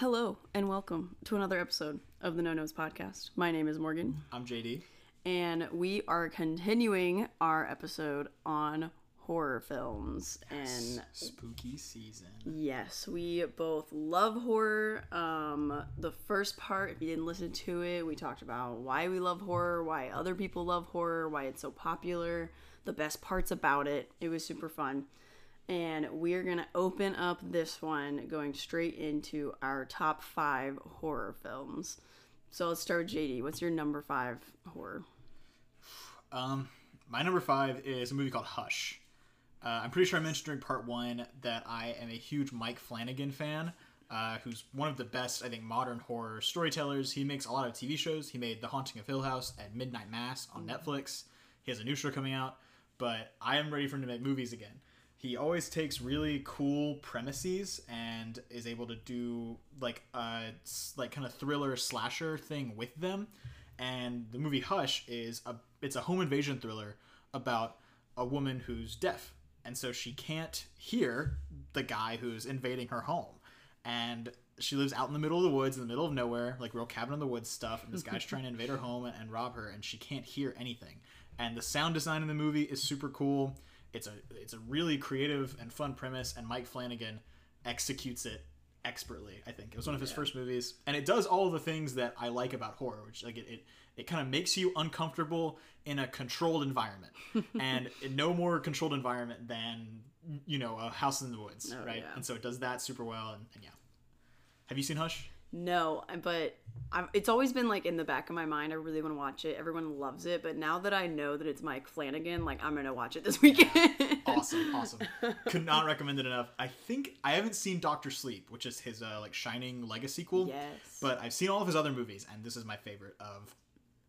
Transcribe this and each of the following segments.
Hello and welcome to another episode of the No Nose Podcast. My name is Morgan, I'm JD. and we are continuing our episode on horror films. And Spooky season. yes, we both love horror. Um, the first part, if you didn't listen to it, we talked about why we love horror, why other people love horror, why it's so popular, the best parts about it. It was super fun. And we're gonna open up this one going straight into our top five horror films. So let's start with JD. What's your number five horror? Um, my number five is a movie called Hush. Uh, I'm pretty sure I mentioned during part one that I am a huge Mike Flanagan fan, uh, who's one of the best, I think, modern horror storytellers. He makes a lot of TV shows. He made The Haunting of Hill House and Midnight Mass on Netflix. He has a new show coming out, but I am ready for him to make movies again. He always takes really cool premises and is able to do like a like kind of thriller slasher thing with them. And the movie Hush is a it's a home invasion thriller about a woman who's deaf. And so she can't hear the guy who's invading her home. And she lives out in the middle of the woods in the middle of nowhere like real cabin in the woods stuff. And this guy's trying to invade her home and, and rob her and she can't hear anything. And the sound design in the movie is super cool it's a it's a really creative and fun premise and mike flanagan executes it expertly i think. It was one of his first movies and it does all the things that i like about horror which like it, it it kind of makes you uncomfortable in a controlled environment and no more controlled environment than you know a house in the woods Oh, right? yeah. and so it does that super well and, and yeah. Have you seen hush? No, but I've, it's always been like in the back of my mind. I really want to watch it. Everyone loves it, but now that I know that it's Mike Flanagan, like I'm gonna watch it this weekend. awesome awesome could not recommend it enough i think i haven't seen doctor sleep which is his uh, like shining legacy sequel Yes. but i've seen all of his other movies and this is my favorite of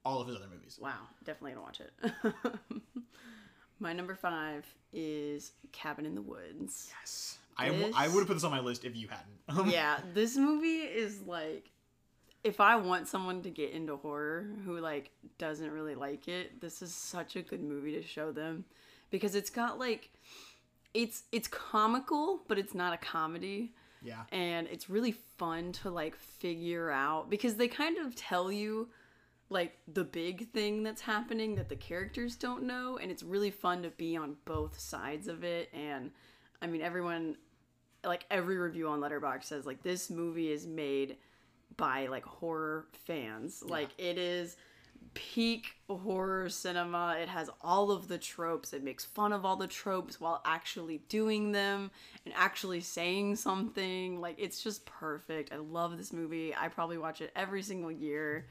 all of his other movies Wow, definitely gonna watch it. my number five is Cabin in the Woods. yes I, w- I would have put this on my list if you hadn't yeah, this movie is like if I want someone to get into horror who like doesn't really like it, this is such a good movie to show them because it's got like it's it's comical, but it's not a comedy. yeah and it's really fun to like figure out because they kind of tell you like the big thing that's happening that the characters don't know and it's really fun to be on both sides of it and i mean everyone like every review on Letterboxd says like this movie is made by like horror fans. Like it is peak horror cinema. It has all of the tropes. It makes fun of all the tropes while actually doing them and actually saying something. Like it's just perfect. I love this movie. I probably watch it every single year.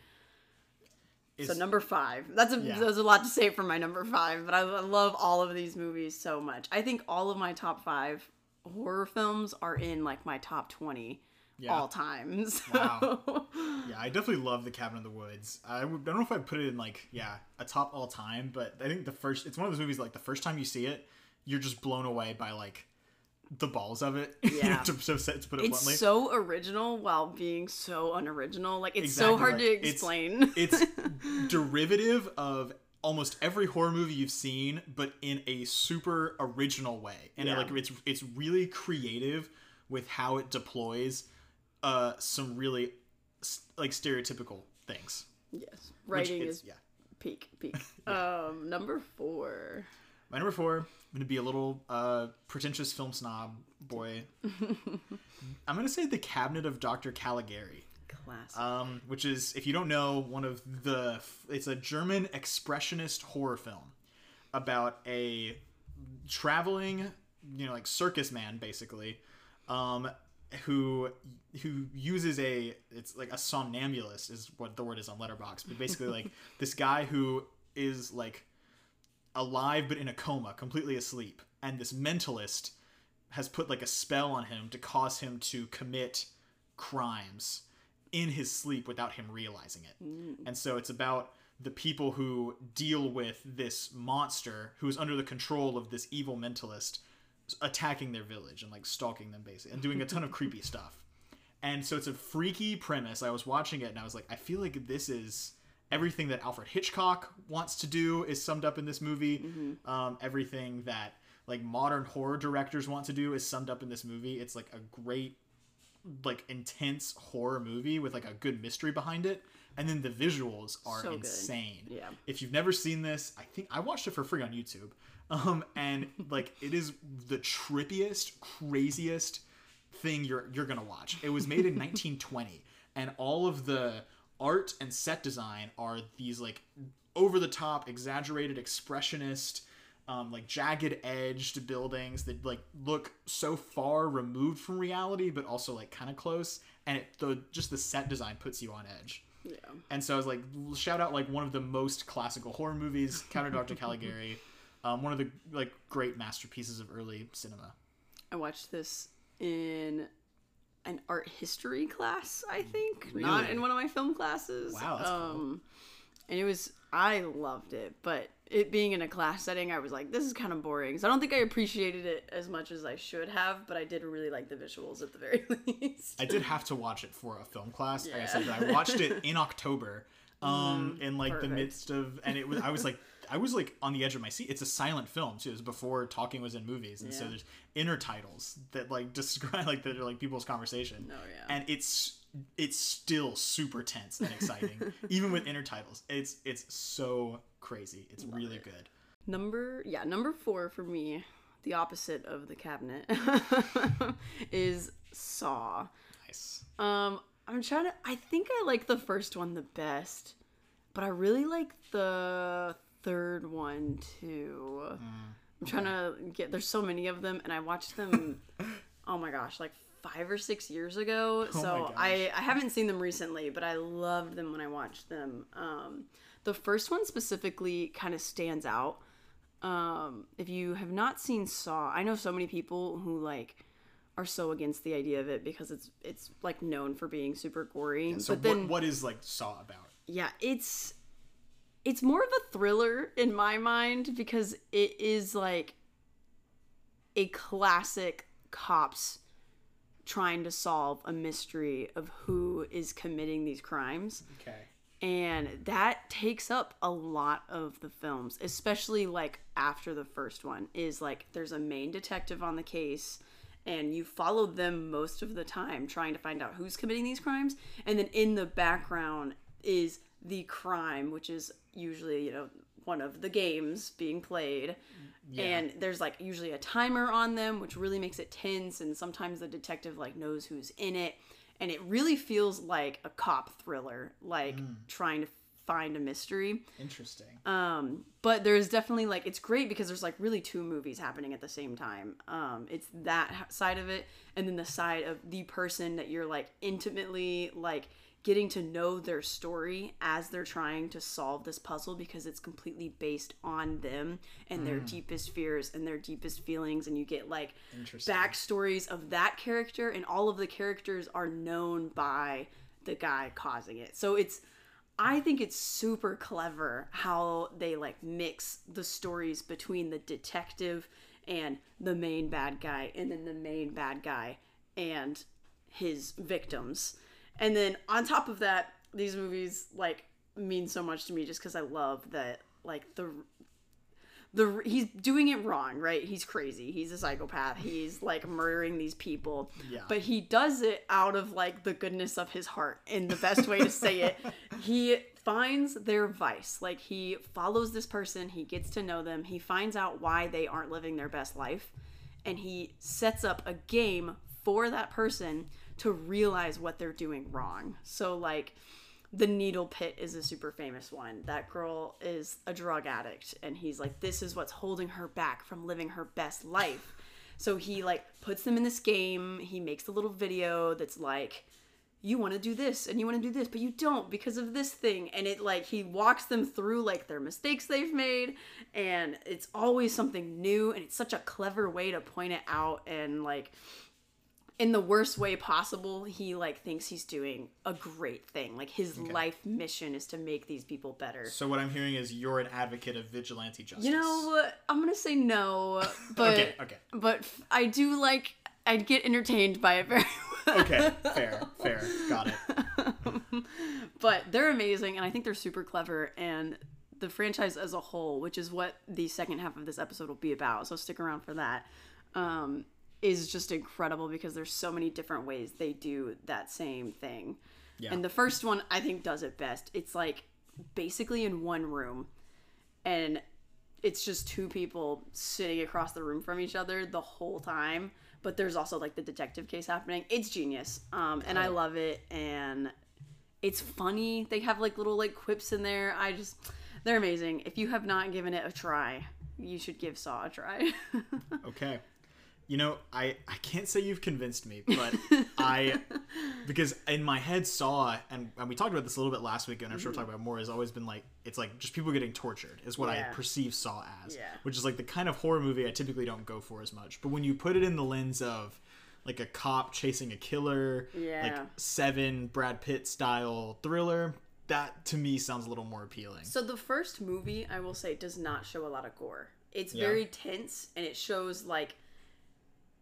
So number five. That's a Yeah. there's a lot to say for my number five but I, I love all of these movies so much. I think all of my top five horror films are in like my top 20 Yeah. all times Wow. Yeah, I definitely love the Cabin in the Woods. I, don't know if I'd put it in like yeah a top all time, but I think the first it's one of those movies like the first time you see it, you're just blown away by like the balls of it. Yeah. to, to, to put it it's bluntly, so original while being so unoriginal like it's so hard right. to explain it's derivative of almost every horror movie you've seen, but in a super original way, and it, like it's it's really creative with how it deploys uh some really like stereotypical things. yes writing is- is yeah. peak peak um number four My number four, I'm gonna be a little uh, pretentious film snob boy. I'm gonna say the Cabinet of Dr. Caligari, classic um, which is, if you don't know, one of the it's a German expressionist horror film about a traveling, you know, like circus man basically, um, who who uses a it's like a somnambulist is what the word is on Letterboxd, but basically like this guy who is like alive but in a coma, completely asleep, and this mentalist has put like a spell on him to cause him to commit crimes in his sleep without him realizing it. Mm. And so it's about the people who deal with this monster who is under the control of this evil mentalist attacking their village and like stalking them basically and doing a ton of creepy stuff. And so it's a freaky premise. I was watching it and I was like, I feel like this is everything that Alfred Hitchcock wants to do is summed up in this movie. Um, everything that like modern horror directors want to do is summed up in this movie. It's like a great like intense horror movie with like a good mystery behind it and then the visuals are So good. insane Yeah. if you've never seen this i think i watched it for free on youtube um and like it is the trippiest craziest thing you're you're gonna watch it was made in 1920 and all of the art and set design are these like over the top exaggerated expressionist um, like jagged edged buildings that like look so far removed from reality but also like kind of close and it the just the set design puts you on edge Yeah. and so I was like, shout out like one of the most classical horror movies, Counter Dr. Caligari, um, one of the like great masterpieces of early cinema. I watched this in an art history class, I think, not in one of my film classes. Wow, that's cool. um, and it was I loved it, but it being in a class setting, I was like, this is kind of boring. So I don't think I appreciated it as much as I should have, but I did really like the visuals at the very least. I did have to watch it for a film class. Like I Yeah. said, I watched it in October, um, in like the midst of, and it was I was like. I was like on the edge of my seat. It's a silent film too. It was before talking was in movies, and so there's intertitles that like describe like that are like people's conversation. Oh, yeah. and it's it's still super tense and exciting, even with intertitles. It's it's so crazy. It's really good. Number yeah, number four for me, the opposite of the cabinet, is Saw. Nice. Um, I'm trying to. I think I like the first one the best, but I really like the third one too. I'm trying to get. There's so many of them, and I watched them. oh my gosh, like five or six years ago. my so. I I haven't seen them recently, but I loved them when I watched them. Um, the first one specifically kind of stands out. Um, if you have not seen Saw, I know so many people who like are so against the idea of it because it's it's like known for being super gory. So but then what what is like Saw about? yeah, it's it's more of a thriller in my mind because it is like a classic cops trying to solve a mystery of who is committing these crimes Okay. and that takes up a lot of the films especially like after the first one is like there's a main detective on the case and you follow them most of the time trying to find out who's committing these crimes and then in the background is the crime which is usually you know one of the games being played. And there's like usually a timer on them which really makes it tense and sometimes the detective like knows who's in it. And it really feels like a cop thriller like trying to find a mystery. Interesting. um but there's definitely like it's great because there's like really two movies happening at the same time. Um it's that side of it and then the side of the person that you're like intimately like getting to know their story as they're trying to solve this puzzle because it's completely based on them and their hmm. deepest fears and their deepest feelings. And you get like backstories of that character and all of the characters are known by the guy causing it. So it's I think it's super clever how they like mix the stories between the detective and the main bad guy and then the main bad guy and his victims. And then on top of that, these movies like mean so much to me just cuz I love that like the the he's doing it wrong, right? He's crazy. He's a psychopath. He's like murdering these people. Yeah. But he does it out of like the goodness of his heart. And the best way to say it, he finds their vice. Like he follows this person, he gets to know them, he finds out why they aren't living their best life, and he sets up a game for that person to realize what they're doing wrong. So like the needle pit is a super famous one. That girl is a drug addict and he's like this is what's holding her back from living her best life. So he like puts them in this game. He makes a little video that's like you want to do this and you want to do this but you don't because of this thing and it like he walks them through like their mistakes they've made and it's always something new and it's such a clever way to point it out and like in the worst way possible he like thinks he's doing a great thing like his life mission is to make these people better So what I'm hearing is you're an advocate of vigilante justice. you know i'm gonna say no but Okay. Okay. but I do like i'd get entertained by it very well Okay. fair. Fair. Got it. but they're amazing and i think they're super clever and the franchise as a whole which is what the second half of this episode will be about so stick around for that um is just incredible because there's so many different ways they do that same thing. Yeah. And the first one I think does it best. It's like basically in one room and it's just two people sitting across the room from each other the whole time, but there's also like the detective case happening. It's genius. Um and I love it and it's funny. They have like little like quips in there. I just they're amazing. If you have not given it a try, you should give Saw a try. Okay. You know, I I can't say you've convinced me, but I because in my head Saw and, and we talked about this a little bit last week and I'm sure we'll talk mm-hmm. about more has always been like it's like just people getting tortured is what I perceive Saw as. Yeah. Which is like the kind of horror movie I typically don't go for as much. But when you put it in the lens of like a cop chasing a killer, Yeah. like seven Brad Pitt style thriller, that to me sounds a little more appealing. So the first movie, I will say, does not show a lot of gore. It's Yeah. very tense, and it shows like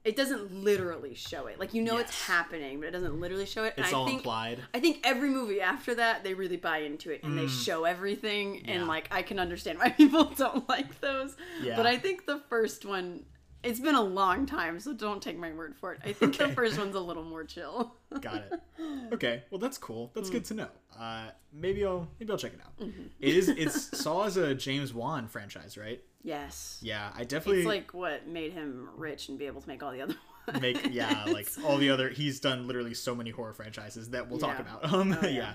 it doesn't literally show it. Like you know it's happening, but it doesn't literally show it. It's I all think, implied. I think every movie after that, they really buy into it and they show everything. Mm. Yeah. And like I can understand why people don't like those. Yeah. But I think the first one. It's been a long time, so don't take my word for it. I think the first one's a little more chill. Got it. Okay, well that's cool. That's Mm. good to know. Uh, maybe I'll maybe I'll check it out. Mm-hmm. It is it's Saw is a James Wan franchise, right? yes. Yeah, I definitely It's like what made him rich and be able to make all the other ones. make yeah like all the other. He's done literally so many horror franchises that we'll talk about. Um, Oh, yeah. yeah.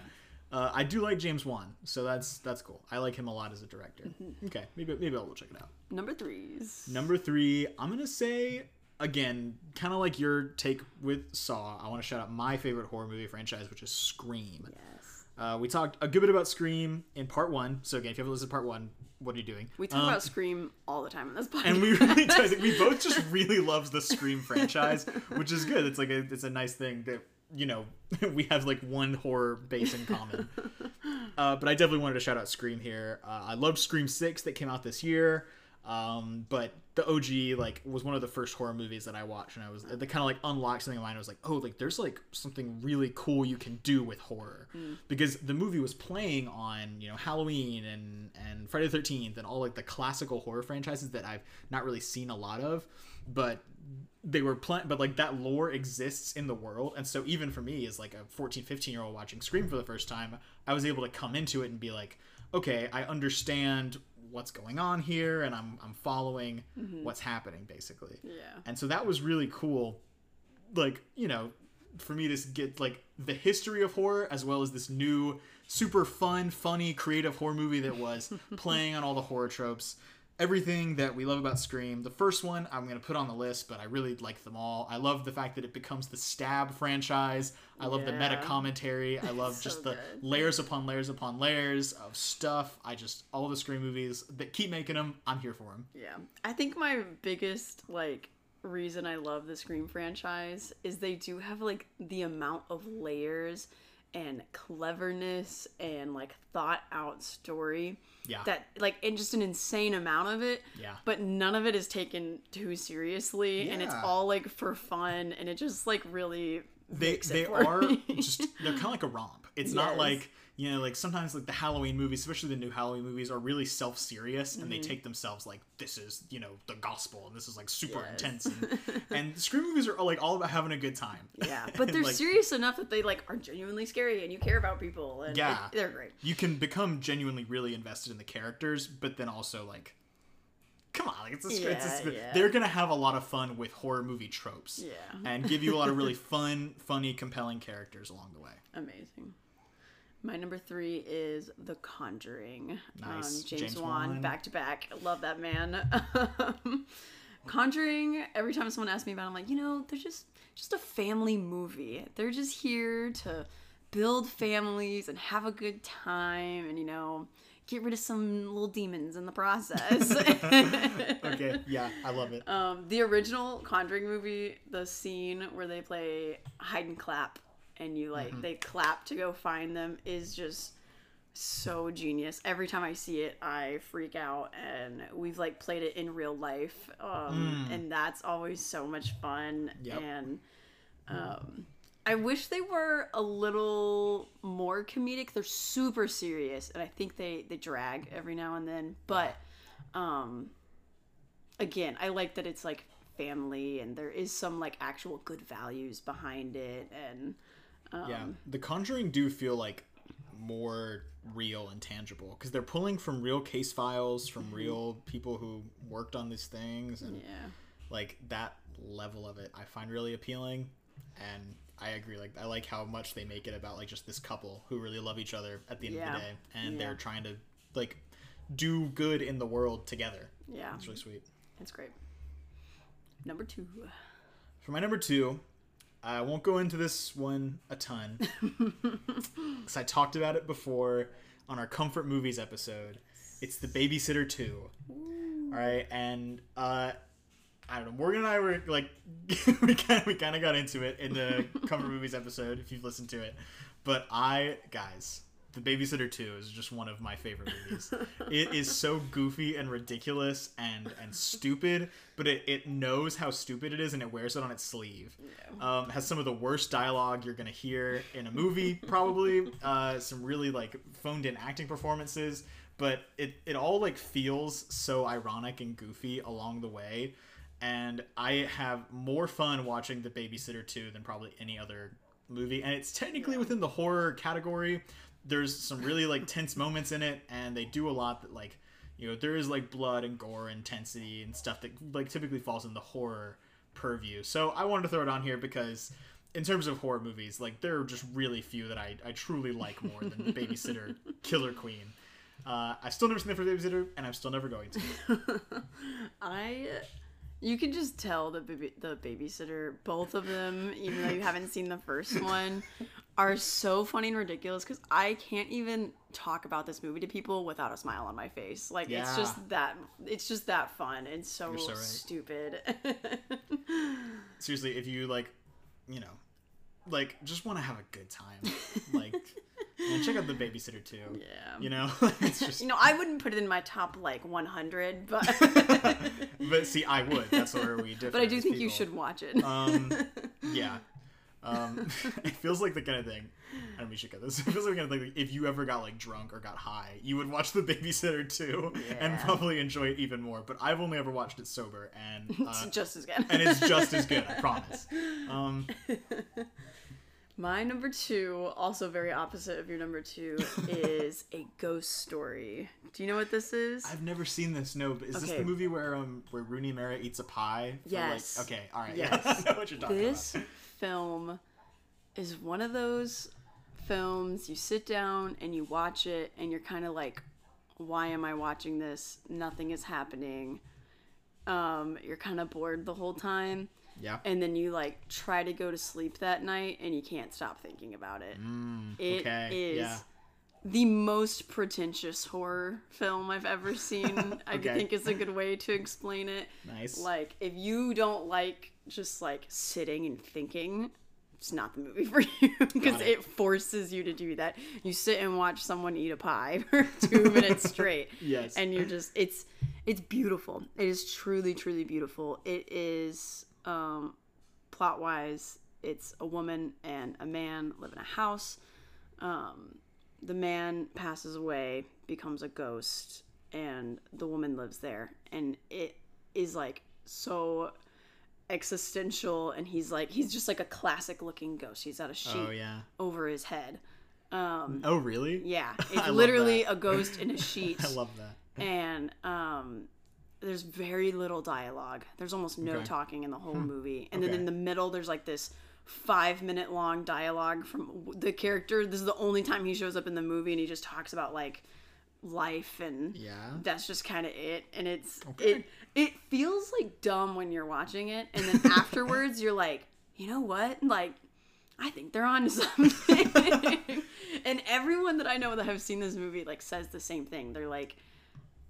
Uh, I do like James Wan, so that's that's cool. I like him a lot as a director. Mm-hmm. Okay, maybe maybe I'll check it out. Number threes. Number three, I'm gonna say again, kind of like your take with Saw. I want to shout out my favorite horror movie franchise, which is Scream. Yes. Uh, we talked a good bit about Scream in part one. So again, if you haven't listened to part one, what are you doing? We talk Um, about Scream all the time in this podcast. and we really do. We both just really love the Scream franchise, which is good. It's like a, it's a nice thing that you know we have like one horror base in common. Uh, but I definitely wanted to shout out Scream here. Uh, I loved Scream Six that came out this year. Um, but the OG like was one of the first horror movies that I watched, and I was that kind of like unlocked something in mind. I was like, oh, like there's like something really cool you can do with horror. Because the movie was playing on you know Halloween and and Friday the Thirteenth and all like the classical horror franchises that I've not really seen a lot of, but they were playing but like that lore exists in the world. And so even for me as like a 14 15 year old watching scream for the first time i was able to come into it and be like okay i understand what's going on here and i'm, I'm following mm-hmm. what's happening basically. Yeah. and so that was really cool like you know for me to get like the history of horror as well as this new super fun funny creative horror movie that was playing on all the horror tropes everything that we love about scream. The first one i'm going to put on the list but i really like them all. I love the fact that it becomes the stab franchise. I love the meta commentary. I love So just the good. layers upon layers upon layers of stuff. I just all the scream movies that keep making them i'm here for them Yeah. I think my biggest like reason I love the Scream franchise is they do have like the amount of layers and cleverness and like thought out story yeah that like and just an insane amount of it yeah but none of it is taken too seriously and it's all like for fun and it just like really they they are me. just they're kind of like a romp. It's not like you know like sometimes like the Halloween movies, especially the new Halloween movies, are really self serious and they Mm-hmm. take themselves like this is you know the gospel and this is like super Yes. intense and, and Scream movies are like all about having a good time. yeah but they're like, serious enough that they like are genuinely scary and you care about people and Yeah. it- they're great You can become genuinely really invested in the characters, but then also like. Come on, like it's a, it's a- Yeah, yeah. they're gonna have a lot of fun with horror movie tropes, Yeah. and give you a lot of really fun, funny, compelling characters along the way. Amazing. My number three is The Conjuring. Nice. Um, James, James Wan, Wan. back to back. Love that man. Conjuring. Every time someone asks me about, it, I'm like, you know, they're just just a family movie. They're just here to build families and have a good time, and you know, get rid of some little demons in the process. Okay, yeah, I love it. Um, the original Conjuring movie, the scene where they play hide and clap, and you like they clap to go find them, is just so genius. Every time I see it, I freak out, and we've like played it in real life, um, and that's always so much fun. Yep. And um, I wish they were a little more comedic. They're super serious, and I think they they drag every now and then, but um again, I like that it's like family and there is some like actual good values behind it and um, yeah, The Conjuring do feel like more real and tangible because they're pulling from real case files from real people who worked on these things and yeah. like that level of it I find really appealing and I agree like I like how much they make it about like just this couple who really love each other at the end of the day and Yeah. they're trying to like do good in the world together. yeah. It's really sweet. it's great. Number two. For my number two, I won't go into this one a ton because I talked about it before on our comfort movies episode. It's the Babysitter Two. All right, and uh, I don't know. Morgan and I were like, we kind of we kind of got into it in the comfort movies episode if you've listened to it, but I guys. The Babysitter 2 is just one of my favorite movies. it is so goofy and ridiculous and and stupid, but it, it knows how stupid it is and it wears it on its sleeve. Um, has some of the worst dialogue you're gonna hear in a movie, probably. Uh, some really like phoned in acting performances, but it it all like feels so ironic and goofy along the way. And I have more fun watching The Babysitter 2 than probably any other movie. And it's technically within the horror category. There's some really like tense moments in it, and they do a lot that like you know there is like blood and gore intensity and stuff that like typically falls in the horror purview. So i wanted to throw it on here because in terms of horror movies like there are just really few that i, I truly like more than the babysitter killer queen. Uh, i still never seen the first babysitter and i'm still never going to. I you can just tell the baby, the babysitter both of them even though you haven't seen the first one are so funny and ridiculous cuz I can't even talk about this movie to people without a smile on my face. Like it's just that it's just that fun and so, so right. stupid. seriously if you like you know like just want to have a good time like man, check out the babysitter too yeah. you know it's just You know, I wouldn't put it in my top like 100, but but see i would that's where we differ but I do think you should watch it. Um, yeah. Um, it feels like the kind of thing. I don't mean should get this. It feels like the kind of thing. Like, if you ever got like drunk or got high, you would watch The Babysitter too, and probably enjoy it even more. But I've only ever watched it sober, and it's uh, just as good. and it's just as good. I promise. Um, My number two, also very opposite of your number two, is a ghost story. Do you know what this is? I've never seen this. No, but is this the movie where um where Rooney Mara eats a pie? Yes. Like, okay. All right. Yes. Yeah, I know what you're talking this about. Film is one of those films you sit down and you watch it and you're kind of like why am i watching this nothing is happening um you're kind of bored the whole time Yeah. and then you like try to go to sleep that night and you can't stop thinking about it It is Mm, okay, yeah. The most pretentious horror film i've ever seen i think is a good way to explain it Nice. like if you don't like just like sitting and thinking it's not the movie for you because it. it. forces you to do that you sit and watch someone eat a pie for two minutes straight Yes. and you're just it's it's beautiful it is truly truly beautiful it is um plot wise it's a woman and a man live in a house um the man passes away becomes a ghost and the woman lives there and it is like so existential and he's like he's just like a classic looking ghost he's got a sheet oh yeah. over his head um Oh really? yeah it's literally a ghost in a sheet I love that. and um there's very little dialogue there's almost no Okay. Hmm. talking in the whole movie and then in the middle there's like this five minute long dialogue from the character. This is the only time he shows up in the movie and he just talks about like life and Yeah. that's just kind of it. And it's Okay. it it feels like dumb when you're watching it. And then afterwards you're like you know what? Like i think they're on to something. And everyone that i know that have seen this movie like says the same thing. They're like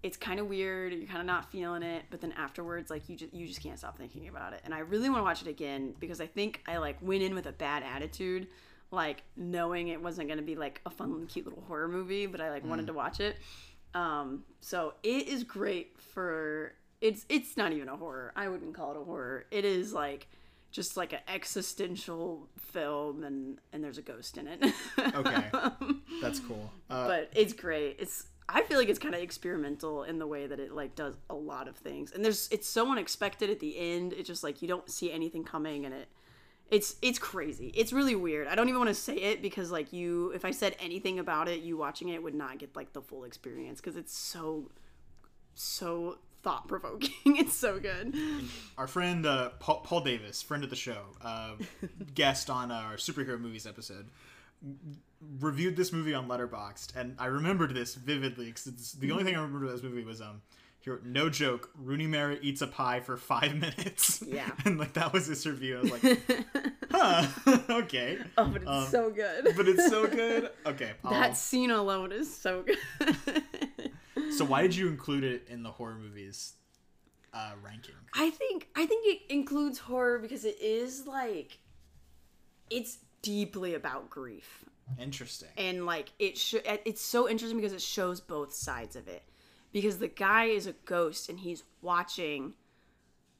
it's kind of weird you're kind of not feeling it but then afterwards like you just you just can't stop thinking about it. And i really want to watch it again because i think i like went in with a bad attitude like knowing it wasn't going to be like a fun cute little horror movie but i like wanted to watch it. Um so it is great for it's it's not even a horror. I wouldn't call it a horror. It is like just like an existential film and and there's a ghost in it. Okay. That's cool. Uh, but it's great. It's I feel like it's kind of experimental in the way that it like does a lot of things, and there's it's so unexpected at the end. It's just like you don't see anything coming, and it it's it's crazy. It's really weird. I don't even want to say it because like you, if I said anything about it, you watching it would not get like the full experience because it's so so thought provoking. it's so good. Our friend uh, Paul, Paul Davis, friend of the show, uh, guest on our superhero movies episode, reviewed this movie on Letterboxd, and I remembered this vividly because the only thing I remember about this movie was um. Here, no joke. Rooney Mara eats a pie for five minutes. Yeah. and like that was his review. I was like, huh, okay. Oh, but it's Um, so good. But it's so good. Okay. I'll- that scene alone is so good. so why did you include it in the horror movies uh, ranking? I think I think it includes horror because it is like it's deeply about grief Interesting. and like it sh- it's so interesting because it shows both sides of it because the guy is a ghost and he's watching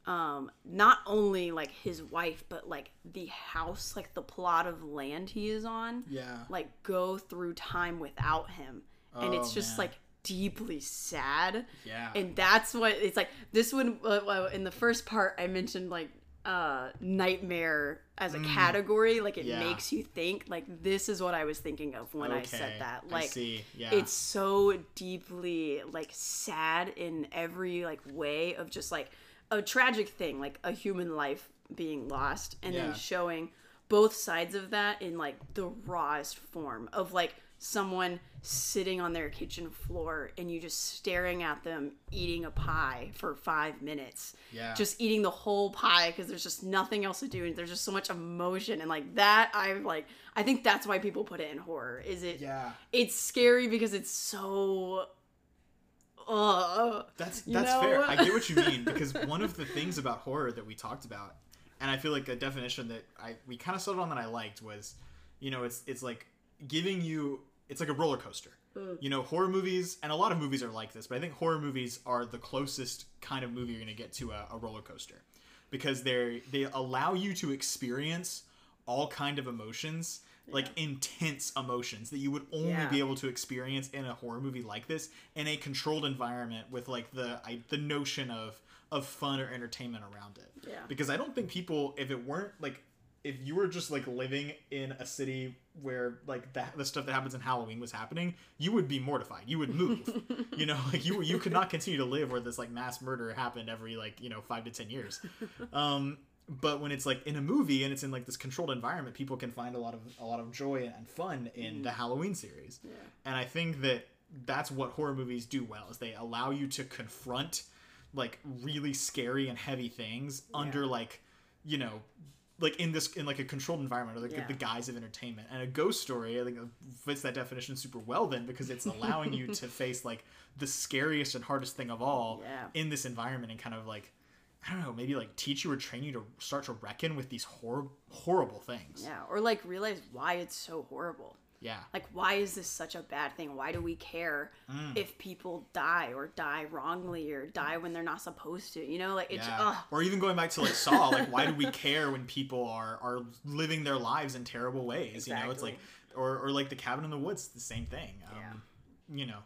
um not only like his wife but like the house like the plot of land he is on Yeah. like go through time without him and it's Oh, just man. like deeply sad Yeah. and that's what it's like this one uh, in the first part i mentioned like uh nightmare as a category like it Mm. Yeah. makes you think like this is what i was thinking of when i said that like. Yeah. it's so deeply like sad in every like way of just like a tragic thing like a human life being lost and Yeah. then showing both sides of that in like the rawest form of like someone sitting on their kitchen floor and you just staring at them eating a pie for five minutes Yeah. just eating the whole pie because there's just nothing else to do and there's just so much emotion and like that i like i think that's why people put it in horror is it yeah. it's scary because it's so uh That's You that's know? fair. I get what you mean because one of the things about horror that we talked about, and I feel like a definition that I we kind of settled on that I liked was, you know, it's it's like giving you it's like a roller coaster. Mm. You know, horror movies and a lot of movies are like this, but I think horror movies are the closest kind of movie you're going to get to a, a roller coaster because they they allow you to experience all kind of emotions like intense emotions that you would only Yeah. be able to experience in a horror movie like this in a controlled environment with like the I, the notion of of fun or entertainment around it. Yeah. Because I don't think people if it weren't like if you were just like living in a city where like that the stuff that happens in Halloween was happening, you would be mortified. You would move. you know, like you you could not continue to live where this like mass murder happened every like, you know, 5 to 10 years. Um but when it's like in a movie and it's in like this controlled environment, people can find a lot of a lot of joy and fun in the Halloween series. And I think that that's what horror movies do well is they allow you to confront like really scary and heavy things under like you know like in this in like a controlled environment or like Yeah. the guise of entertainment and a ghost story i think fits that definition super well then because it's allowing you to face like the scariest and hardest thing of all Yeah. in this environment and kind of like i don't know maybe like teach you or train you to start to reckon with these hor- horrible things yeah or like realize why it's so horrible yeah like why is this such a bad thing why do we care Mm. if people die or die wrongly or die when they're not supposed to you know like it's Yeah. Or even going back to like Saw, like why do we care when people are are living their lives in terrible ways? You know, it's like or or like the cabin in the woods, the same thing. Um, You know,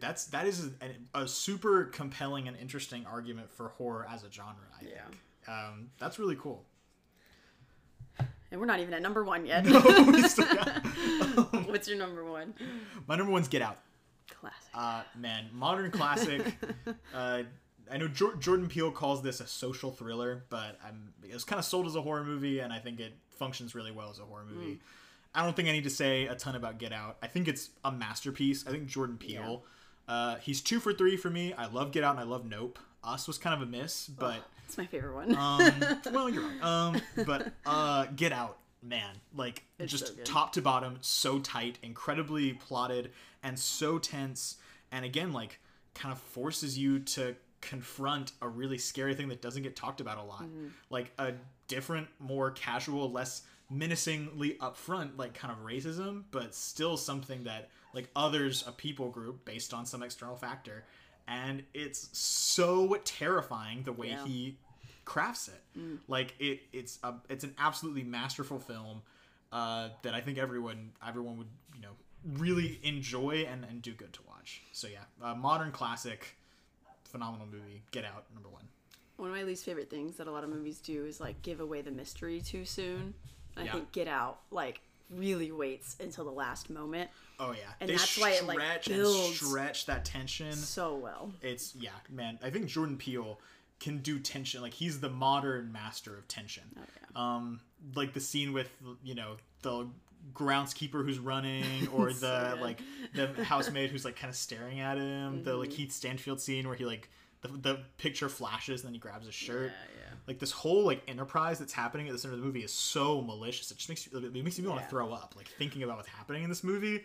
that's that is a, a super compelling and interesting argument for horror as a genre. I Yeah. think um, that's really cool. And we're not even at number one yet got- what's your number one My number one's Get Out. classic Uh, man, modern classic. uh, I know Jor- Jordan Peele calls this a social thriller, but I'm, it was kind of sold as a horror movie, and I think it functions really well as a horror movie. I don't think I need to say a ton about Get Out. I think it's a masterpiece. I think Jordan Peele, uh, he's two for three for me. I love Get Out and I love Nope. Us was kind of a miss, but it's my favorite one um, well, you're right. Um, but uh, Get Out, man, like It's just so top to bottom, so tight, incredibly plotted, and so tense. And again, like kind of forces you to confront a really scary thing that doesn't get talked about a lot, Mm-hmm. like a different, more casual, less menacingly upfront, like kind of racism, but still something that like others, a people group based on some external factor. And it's so terrifying the way Yeah. he crafts it. Like it, it's a, it's an absolutely masterful film uh, that I think everyone everyone would you know really enjoy and, and do good to watch. So yeah, uh, modern classic, phenomenal movie. Get Out number one. One of my least favorite things that a lot of movies do is like give away the mystery too soon. I Yeah. think Get Out like really waits until the last moment Oh yeah, And they that's why it, like, stretch builds- and stretch that tension. so well. It's yeah, man. I think Jordan Peele can do tension. Like he's the modern master of tension. Oh, Um, like the scene with you know the groundskeeper who's running, or the like the housemaid who's like kind of staring at him. The Mm-hmm. like Keith Stanfield scene where he like the, the picture flashes and then he grabs his shirt. Yeah, yeah. Like this whole like enterprise that's happening at the center of the movie is so malicious. It just makes you, it makes me want to throw up. Like thinking about what's happening in this movie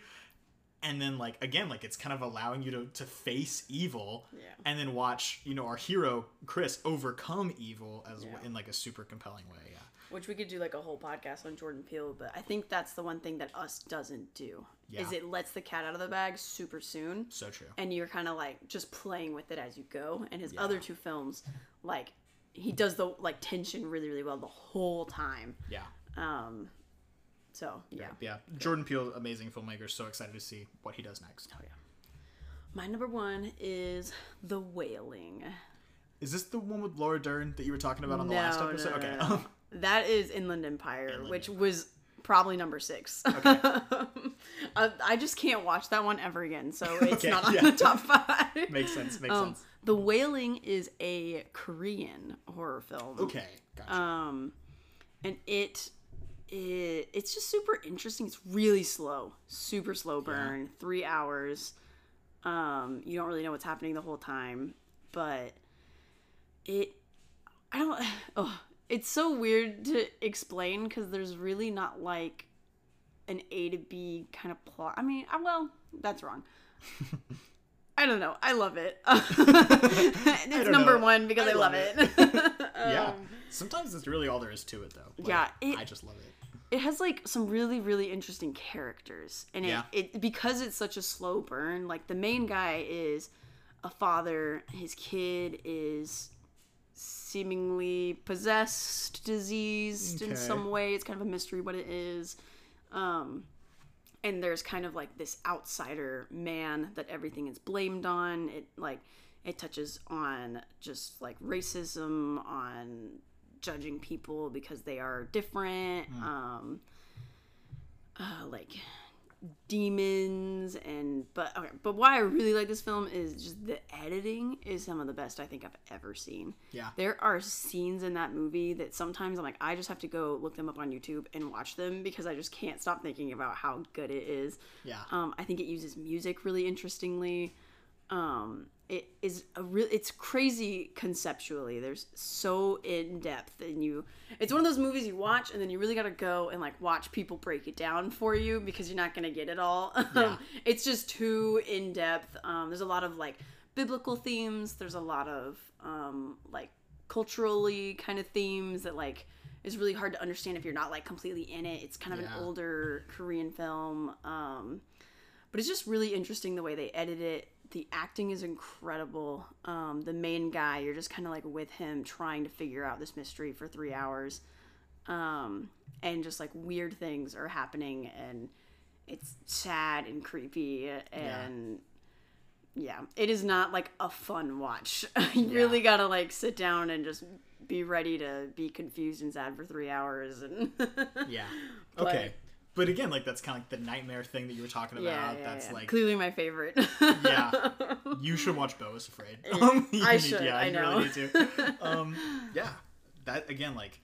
and then like again like it's kind of allowing you to, to face evil Yeah. and then watch you know our hero chris overcome evil as Yeah. in like a super compelling way yeah Which we could do like a whole podcast on Jordan Peele, but I think that's the one thing that Us doesn't do. Is it lets the cat out of the bag super soon. so true and you're kind of like just playing with it as you go. And his Yeah. other two films, like he does the like tension really really well the whole time. yeah Um, so yeah. yeah jordan peele amazing filmmaker so excited to see what he does next Oh yeah. My number one is The Wailing. is this the one with laura dern that you were talking about on the No, last episode no, okay no. that is Inland Empire, Inland which Empire. was probably number six. Okay. I, I just can't watch that one ever again, so it's Okay, not on yeah. the top five. makes sense makes Um, sense the Wailing is a Korean horror film. okay gotcha Um, and it, it it's just super interesting. It's really slow, super slow burn, three hours. Um, you don't really know what's happening the whole time, but it, I don't. Oh, it's so weird to explain because there's really not like an A to B kind of plot. I mean, I, well, that's wrong. I don't know. I love it. it's number know. one because I I, love love it. yeah Um, sometimes that's really all there is to it though Like, Yeah, it- i just love it it has like some really really interesting characters and it, Yeah. it because it's such a slow burn like the main guy is a father his kid is seemingly possessed diseased in some way it's kind of a mystery what it is um and there's kind of like this outsider man that everything is blamed on. It like it touches on just like racism on judging people because they are different um uh, like demons and but okay but why i really like this film is just the editing is some of the best i think i've ever seen Yeah. there are scenes in that movie that sometimes i'm like i just have to go look them up on youtube and watch them because i just can't stop thinking about how good it is yeah um, I think it uses music really interestingly. Um, it is a real. It's crazy conceptually. There's so in depth, and you. It's one of those movies you watch, and then you really got to go and like watch people break it down for you because you're not gonna get it all. Yeah. it's just too in depth. Um, there's a lot of like biblical themes. There's a lot of um, like culturally kind of themes that like is really hard to understand if you're not like completely in it. It's kind of Yeah. an older Korean film. Um, but it's just really interesting the way they edit it. The acting is incredible. Um, the main guy, you're just kind of like with him trying to figure out this mystery for three hours. Um, and just like weird things are happening, and it's sad and creepy. And yeah, it is not like a fun watch. you Yeah. really gotta like sit down and just be ready to be confused and sad for three hours. And Yeah. Okay. But again, like that's kind of like the nightmare thing that you were talking about. yeah, yeah, that's yeah. like clearly my favorite. Yeah. you should watch Beau is Afraid. Um, I need- should, Yeah, I you know. really need to. Um, yeah. That again, like,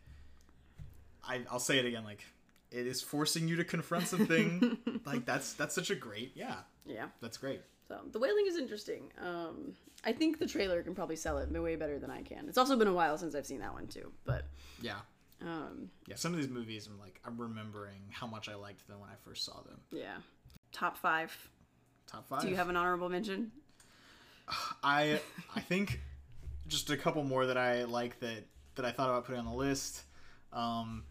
I I'll say it again, like, it is forcing you to confront something. like that's that's such a great. Yeah, yeah. that's great. So the Wailing is interesting. Um, I think the trailer can probably sell it way better than I can. It's also been a while since I've seen that one too. But Yeah. Um, Yeah. Some of these movies, I'm like, I'm remembering how much I liked them when I first saw them. yeah, top five. Top five. Do you have an honorable mention? I I think just a couple more that I like that that I thought about putting on the list. Um,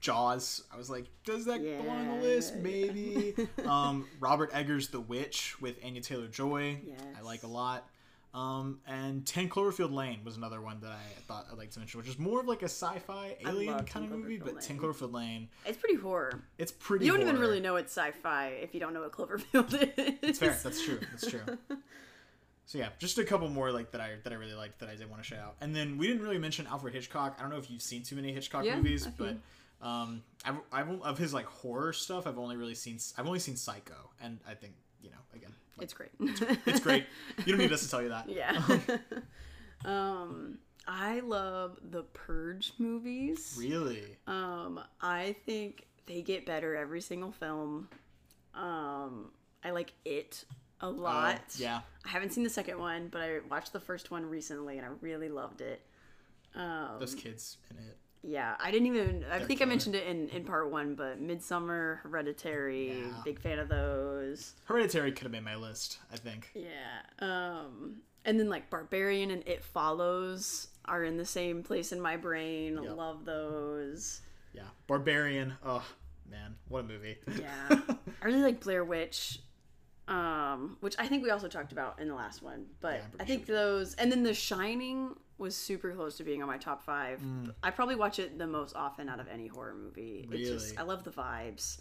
Jaws. I was like, does that belong on the list? Yeah. Maybe. um, Robert Eggers' The Witch with Anya Taylor Joy. Yes. I like a lot. Um, and 10 Cloverfield Lane was another one that I thought I'd like to mention, which is more of like a sci-fi alien kind of movie, but 10 Lane. Cloverfield Lane, It's pretty horror. it's pretty You don't even really know it's sci-fi if you don't know what Cloverfield is. It's fair. That's true. That's true. So yeah, just a couple more like that I that I really liked that I did want to shout out. And then we didn't really mention Alfred Hitchcock. I don't know if you've seen too many Hitchcock Yeah, movies, but um, I've, I've of his like horror stuff, I've only really seen I've only seen Psycho, and I think you know again, like, It's great. it's great. You don't need us to tell you that. yeah. um, I love the Purge movies. Really? Um, I think they get better every single film. Um, I like it a lot. Uh, yeah. I haven't seen the second one, but I watched the first one recently and I really loved it. Um, Those kids in it. Yeah, I didn't even. I They're think I mentioned it in, in part one, but Midsommar, Hereditary, Yeah. big fan of those. Hereditary could have made my list. I think. Yeah. Um, and then like Barbarian and It Follows are in the same place in my brain. Yep. Love those. Yeah. Barbarian. Oh man, what a movie. Yeah. I really like Blair Witch, um, which I think we also talked about in the last one. But Yeah, I think those, and then The Shining was super close to being on my top five. I probably watch it the most often out of any horror movie. It's just Really? I love the vibes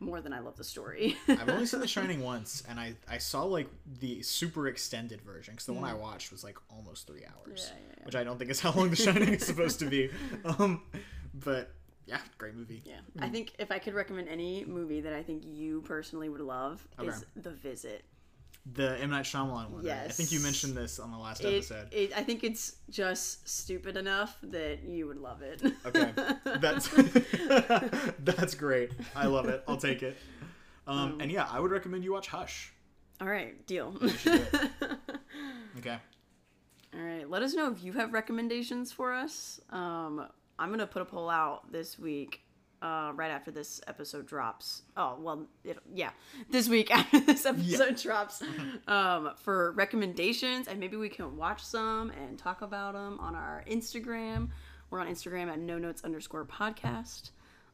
more than I love the story. I've only seen The Shining once, and I, I saw like the super extended version because the one I watched was like almost three hours, Mm. Yeah, yeah, yeah. which I don't think is how long The Shining is supposed to be. Um, but yeah, great movie. yeah, I think if I could recommend any movie that I think you personally would love is The Visit. The M Night Shyamalan one. right? I think you mentioned this on the last It, episode. it, I think it's just stupid enough that you would love it. Okay, that's that's great. I love it. I'll take it. Um, and yeah, I would recommend you watch Hush. All right, deal. Okay. All right, let us know if you have recommendations for us. Um, I'm gonna put a poll out this week, uh, right after this episode drops. Oh well, it, yeah, this week after this episode drops, um, for recommendations, and maybe we can watch some and talk about them on our Instagram. We're on Instagram at no notes underscore podcast.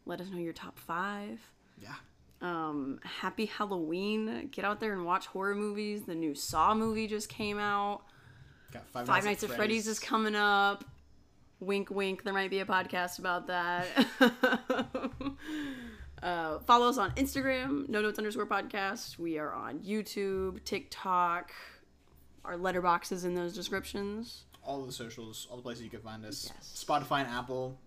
Let us know your top five. Yeah. Um, happy Halloween! Get out there and watch horror movies. The new Saw movie just came out. Got Five, Five Nights at Freddy's is coming up. Wink, wink. There might be a podcast about that. uh, follow us on Instagram, no notes underscore podcast. We are on YouTube, TikTok. Our Letterboxd is in those descriptions. all the socials, all the places you can find us. Yes. Spotify and Apple.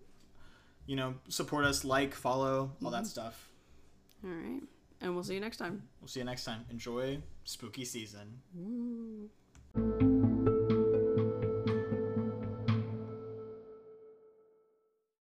You know, support us, like, follow, all that stuff. All right. And we'll see you next time. We'll see you next time. Enjoy spooky season. Ooh.